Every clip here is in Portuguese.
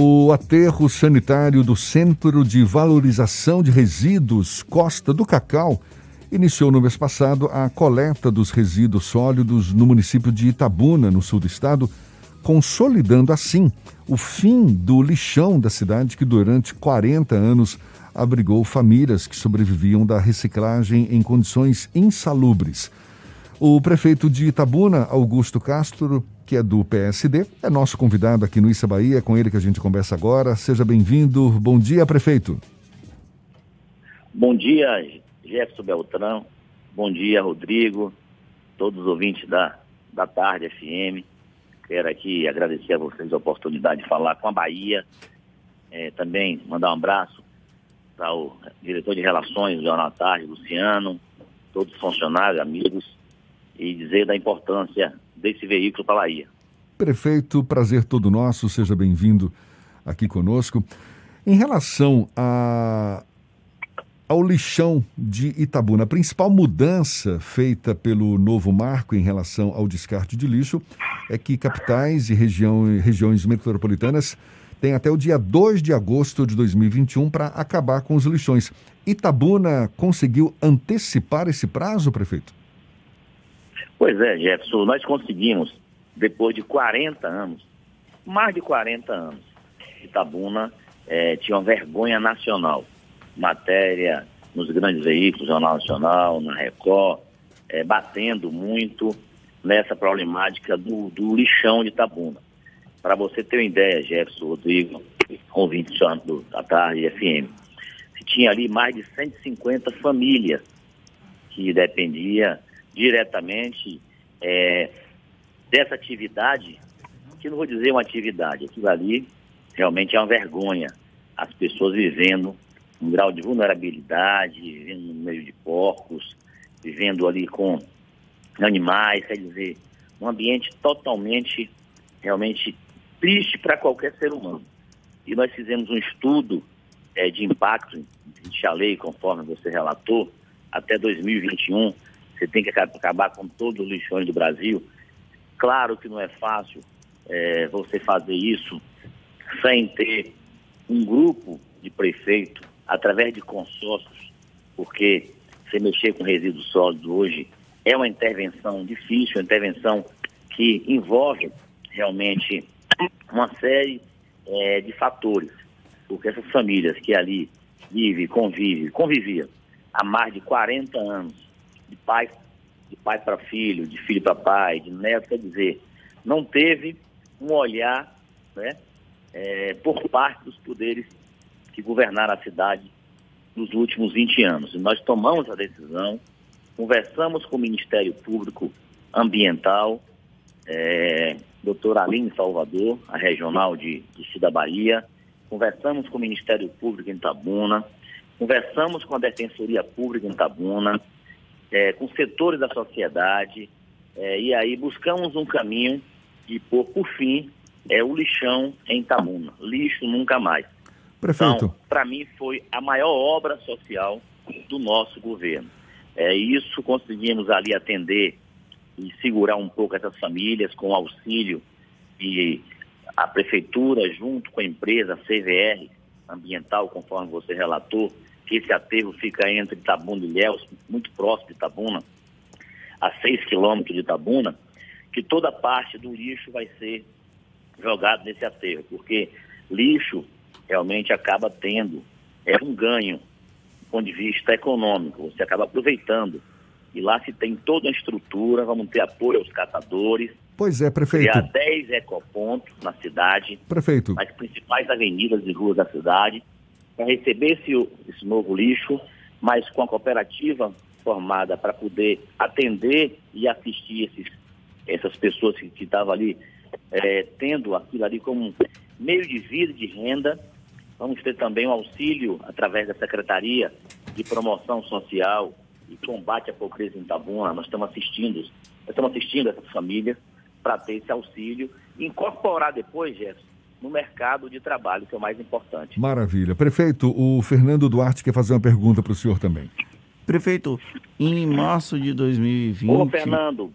O aterro sanitário do Centro de Valorização de Resíduos Costa do Cacau iniciou no mês passado a coleta dos resíduos sólidos no município de Itabuna, no sul do estado, consolidando assim o fim do lixão da cidade que durante 40 anos abrigou famílias que sobreviviam da reciclagem em condições insalubres. O prefeito de Itabuna, Augusto Castro, que é do PSD, é nosso convidado aqui no Issa Bahia, é com ele que a gente conversa agora. Seja bem-vindo. Bom dia, prefeito. Bom dia, Jefferson Beltrão. Bom dia, Rodrigo, todos os ouvintes da, da Tarde FM. Quero aqui agradecer a vocês a oportunidade de falar com a Bahia. É, também mandar um abraço para o diretor de relações do Jornal Tarde, Luciano, todos os funcionários, amigos, e dizer da importância desse veículo para a Bahia. Prefeito, prazer todo nosso, seja bem-vindo aqui conosco. Em relação a, ao lixão de Itabuna, a principal mudança feita pelo novo marco em relação ao descarte de lixo é que capitais e região, regiões metropolitanas têm até o dia 2 de agosto de 2021 para acabar com os lixões. Itabuna conseguiu antecipar esse prazo, prefeito? Pois é, Jefferson, nós conseguimos, depois de 40 anos, mais de 40 anos, Itabuna é, tinha uma vergonha nacional. Matéria nos grandes veículos, Jornal Nacional, na Record, é, batendo muito nessa problemática do, do lixão de Itabuna. Para você ter uma ideia, Jefferson, Rodrigo, ouvinte da tarde FM, se tinha ali mais de 150 famílias que dependia diretamente é, dessa atividade, que não vou dizer uma atividade, aquilo ali realmente é uma vergonha. As pessoas vivendo um grau de vulnerabilidade, vivendo no meio de porcos, vivendo ali com animais, quer dizer, um ambiente totalmente, realmente triste para qualquer ser humano. E nós fizemos um estudo é, de impacto de lei, conforme você relatou, até 2021, você tem que acabar com todos os lixões do Brasil. Claro que não é fácil é, você fazer isso sem ter um grupo de prefeito, através de consórcios, porque você mexer com resíduos sólidos hoje é uma intervenção difícil, uma intervenção que envolve realmente uma série é, de fatores, porque essas famílias que ali vivem, convivem, conviviam há mais de 40 anos, de pai, de pai para filho, de filho para pai, de neto, quer dizer, não teve um olhar né, é, por parte dos poderes que governaram a cidade nos últimos 20 anos. E nós tomamos a decisão, conversamos com o Ministério Público Ambiental, é, doutor Aline Salvador, a regional de, do sul da Bahia, conversamos com o Ministério Público em Tabuna, conversamos com a Defensoria Pública em Tabuna, é, com setores da sociedade, é, e aí buscamos um caminho de pôr por fim é, o lixão em Tamuna. Lixo nunca mais. Prefeito. Então, para mim, foi a maior obra social do nosso governo. É, isso conseguimos ali atender e segurar um pouco essas famílias com auxílio e a prefeitura, junto com a empresa CVR ambiental, conforme você relatou, esse aterro fica entre Itabuna e Ilhéus, muito próximo de Itabuna, a 6 quilômetros de Itabuna, que toda parte do lixo vai ser jogado nesse aterro, porque lixo realmente acaba tendo é um ganho do ponto de vista econômico, você acaba aproveitando. E lá se tem toda a estrutura, vamos ter apoio aos catadores. Pois é, prefeito. Criar 10 ecopontos na cidade. Prefeito. Nas principais avenidas e ruas da cidade para receber esse, esse novo lixo, mas com a cooperativa formada para poder atender e assistir esses, essas pessoas que estavam ali é, tendo aquilo ali como meio de vida, de renda. Vamos ter também um auxílio através da Secretaria de Promoção Social e Combate à Pobreza em Itabuna. Nós estamos assistindo, nós estamos assistindo essas famílias para ter esse auxílio e incorporar depois, Jefferson, no mercado de trabalho, que é o mais importante. Maravilha. Prefeito, o Fernando Duarte quer fazer uma pergunta para o senhor também. Prefeito, em março de 2020. Ô, Fernando.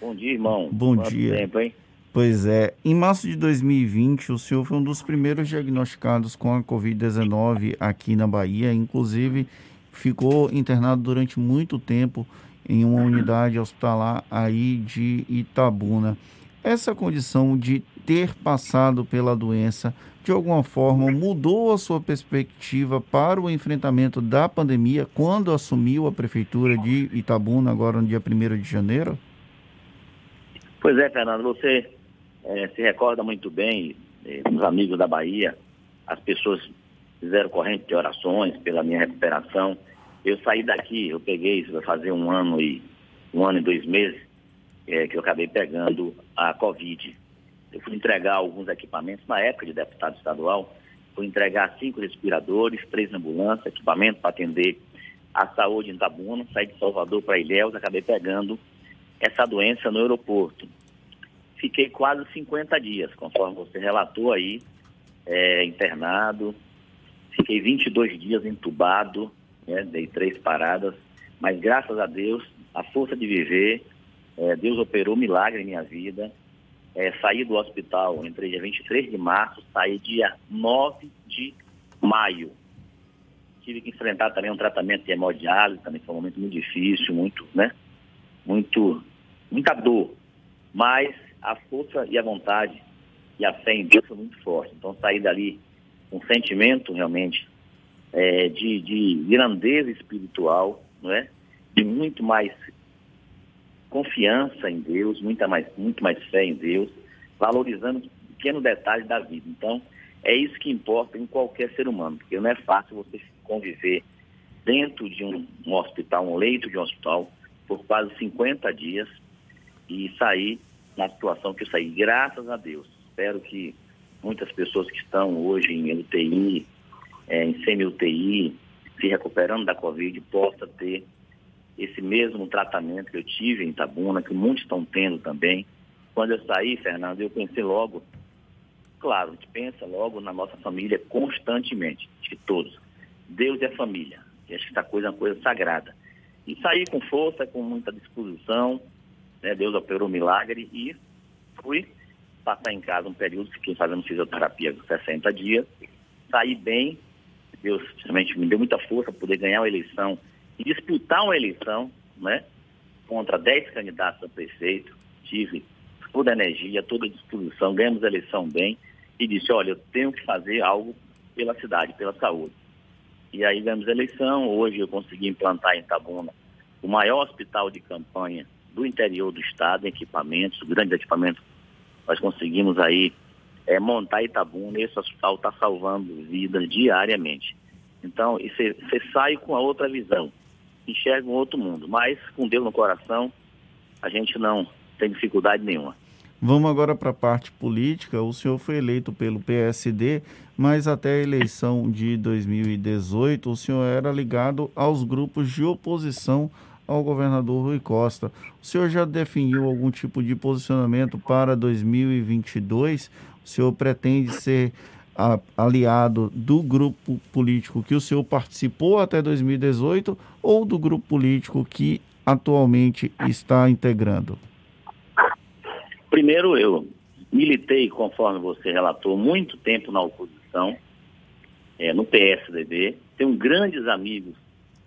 Bom dia, irmão. Bom Quanto dia. tempo, hein? Pois é. Em março de 2020, o senhor foi um dos primeiros diagnosticados com a Covid-19 aqui na Bahia. Inclusive, ficou internado durante muito tempo em uma unidade hospitalar aí de Itabuna. Essa condição de ter passado pela doença, de alguma forma, mudou a sua perspectiva para o enfrentamento da pandemia quando assumiu a prefeitura de Itabuna, agora no dia 1 de janeiro? Pois é, Fernando, você é, se recorda muito bem, é, os amigos da Bahia, as pessoas fizeram corrente de orações pela minha recuperação. Eu saí daqui, eu peguei isso vai fazer um ano e um ano e dois meses, é, que eu acabei pegando a Covid. Eu fui entregar alguns equipamentos na época de deputado estadual, fui entregar cinco respiradores, três ambulâncias, equipamento para atender a saúde em Itabuna, saí de Salvador para Ilhéus, acabei pegando essa doença no aeroporto fiquei quase 50 dias, conforme você relatou aí, é, internado. Fiquei 22 dias entubado, né, dei três paradas, mas graças a Deus, a força de viver, é, Deus operou milagre em minha vida. É, saí do hospital entre dia 23 de março, saí dia 9 de maio. Tive que enfrentar também um tratamento de hemodiálise, também foi um momento muito difícil, muito, né? Muito, muita dor. Mas a força e a vontade e a fé em Deus são muito fortes. Então, sair dali um sentimento realmente é, de, de grandeza espiritual, não é? de muito mais confiança em Deus, muita mais, muito mais fé em Deus, valorizando os pequenos detalhes da vida. Então, é isso que importa em qualquer ser humano, porque não é fácil você conviver dentro de um, um hospital, um leito de um hospital, por quase 50 dias e sair na situação que eu saí, graças a Deus. Espero que muitas pessoas que estão hoje em UTI, é, em semi-UTI, se recuperando da Covid, possa ter esse mesmo tratamento que eu tive em Itabuna, que muitos estão tendo também. Quando eu saí, Fernando, eu pensei logo, claro, a gente pensa logo na nossa família constantemente, de todos. Deus é família, e acho que essa coisa é uma coisa sagrada. E saí com força, com muita disposição, né? Deus operou um milagre e fui passar em casa um período, fiquei fazendo fisioterapia 60 dias, saí bem, Deus realmente me deu muita força para poder ganhar uma eleição disputar uma eleição, né? Contra 10 candidatos a prefeito, tive toda a energia, toda a disposição, ganhamos a eleição bem e disse, olha, eu tenho que fazer algo pela cidade, pela saúde. E aí ganhamos a eleição, hoje eu consegui implantar em Itabuna o maior hospital de campanha do interior do estado, equipamentos, grandes equipamentos. Nós conseguimos aí é, montar Itabuna e esse hospital está salvando vidas diariamente. Então, você sai com a outra visão, enxerga um outro mundo, mas com Deus no coração, a gente não tem dificuldade nenhuma. Vamos agora para a parte política. O senhor foi eleito pelo PSD, mas até a eleição de 2018 o senhor era ligado aos grupos de oposição ao governador Rui Costa. O senhor já definiu algum tipo de posicionamento para 2022? O senhor pretende ser a, aliado do grupo político que o senhor participou até 2018 ou do grupo político que atualmente está integrando? Primeiro, eu militei, conforme você relatou, muito tempo na oposição, é, no PSDB. Tenho grandes amigos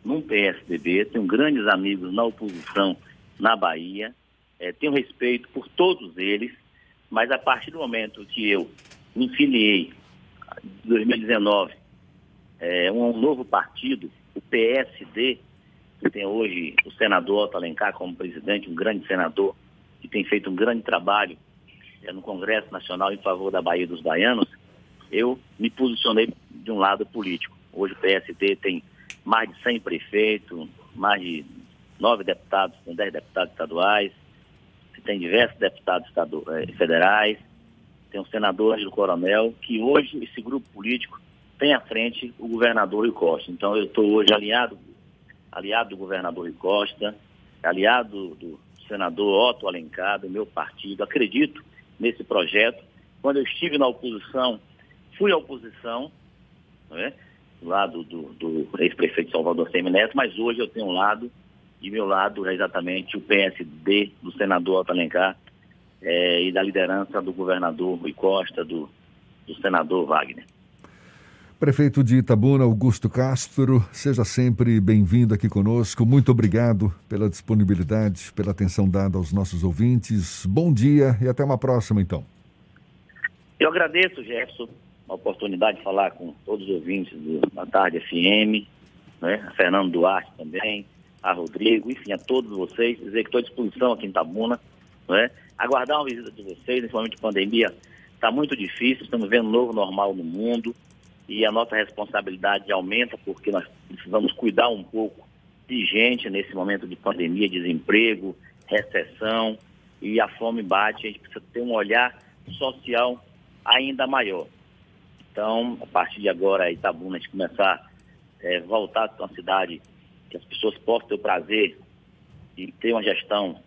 no PSDB, tenho grandes amigos na oposição na Bahia, é, tenho respeito por todos eles, mas a partir do momento que eu me filiei, em 2019, é, um novo partido, o PSD, que tem hoje o senador Otto Alencar como presidente, um grande senador, que tem feito um grande trabalho é, no Congresso Nacional em favor da Bahia dos Baianos, eu me posicionei de um lado político. Hoje o PSD tem mais de 100 prefeitos, mais de nove deputados, tem 10 deputados estaduais, tem diversos deputados eh, federais, tem um senador do Coronel, que hoje esse grupo político tem à frente o governador Rui Costa. Então eu estou hoje aliado, aliado do governador Rui Costa, aliado do senador Otto Alencar, do meu partido, acredito nesse projeto. Quando eu estive na oposição, fui à oposição, não é? lado do, do ex-prefeito Salvador Semineto, mas hoje eu tenho um lado, e meu lado é exatamente o PSD do senador Otto Alencar, é, e da liderança do governador Rui Costa, do, do senador Wagner. Prefeito de Itabuna, Augusto Castro, seja sempre bem-vindo aqui conosco. Muito obrigado pela disponibilidade, pela atenção dada aos nossos ouvintes. Bom dia e até uma próxima, então. Eu agradeço, Jefferson, a oportunidade de falar com todos os ouvintes da Tarde FM, né? a Fernando Duarte também, a Rodrigo, enfim, a todos vocês, dizer que estou à disposição aqui em Itabuna, né? Aguardar uma visita de vocês, nesse momento de pandemia está muito difícil, estamos vendo um novo normal no mundo, e a nossa responsabilidade aumenta porque nós precisamos cuidar um pouco de gente nesse momento de pandemia, desemprego, recessão e a fome bate. A gente precisa ter um olhar social ainda maior. Então, a partir de agora, Itabuna, a gente começar a é, voltar para uma cidade que as pessoas possam ter o prazer de ter uma gestão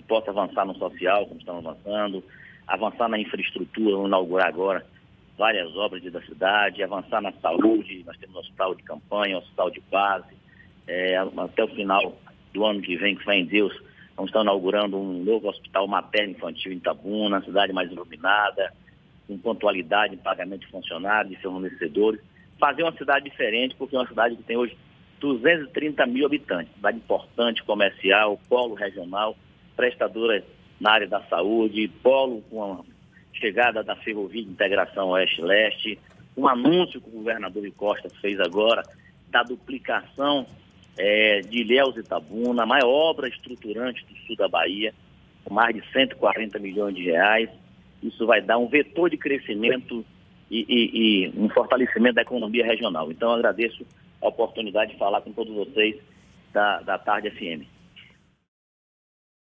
que possa avançar no social, como estamos avançando, avançar na infraestrutura, vamos inaugurar agora várias obras da cidade, avançar na saúde, nós temos hospital de campanha, hospital de base, é, até o final do ano que vem, que fé em Deus, vamos estar inaugurando um novo hospital materno-infantil em Itabuna, cidade mais iluminada, com pontualidade em pagamento de funcionários, de fornecedores, fazer uma cidade diferente, porque é uma cidade que tem hoje 230 mil habitantes, cidade importante, comercial, polo regional, prestadora na área da saúde, polo com chegada da ferrovia de integração oeste-leste, um anúncio que o governador de Costa fez agora da duplicação é, de Ilhéus e Itabuna, a maior obra estruturante do sul da Bahia, com mais de 140 milhões de reais. Isso vai dar um vetor de crescimento e, e, e um fortalecimento da economia regional. Então, agradeço a oportunidade de falar com todos vocês da, da Tarde FM.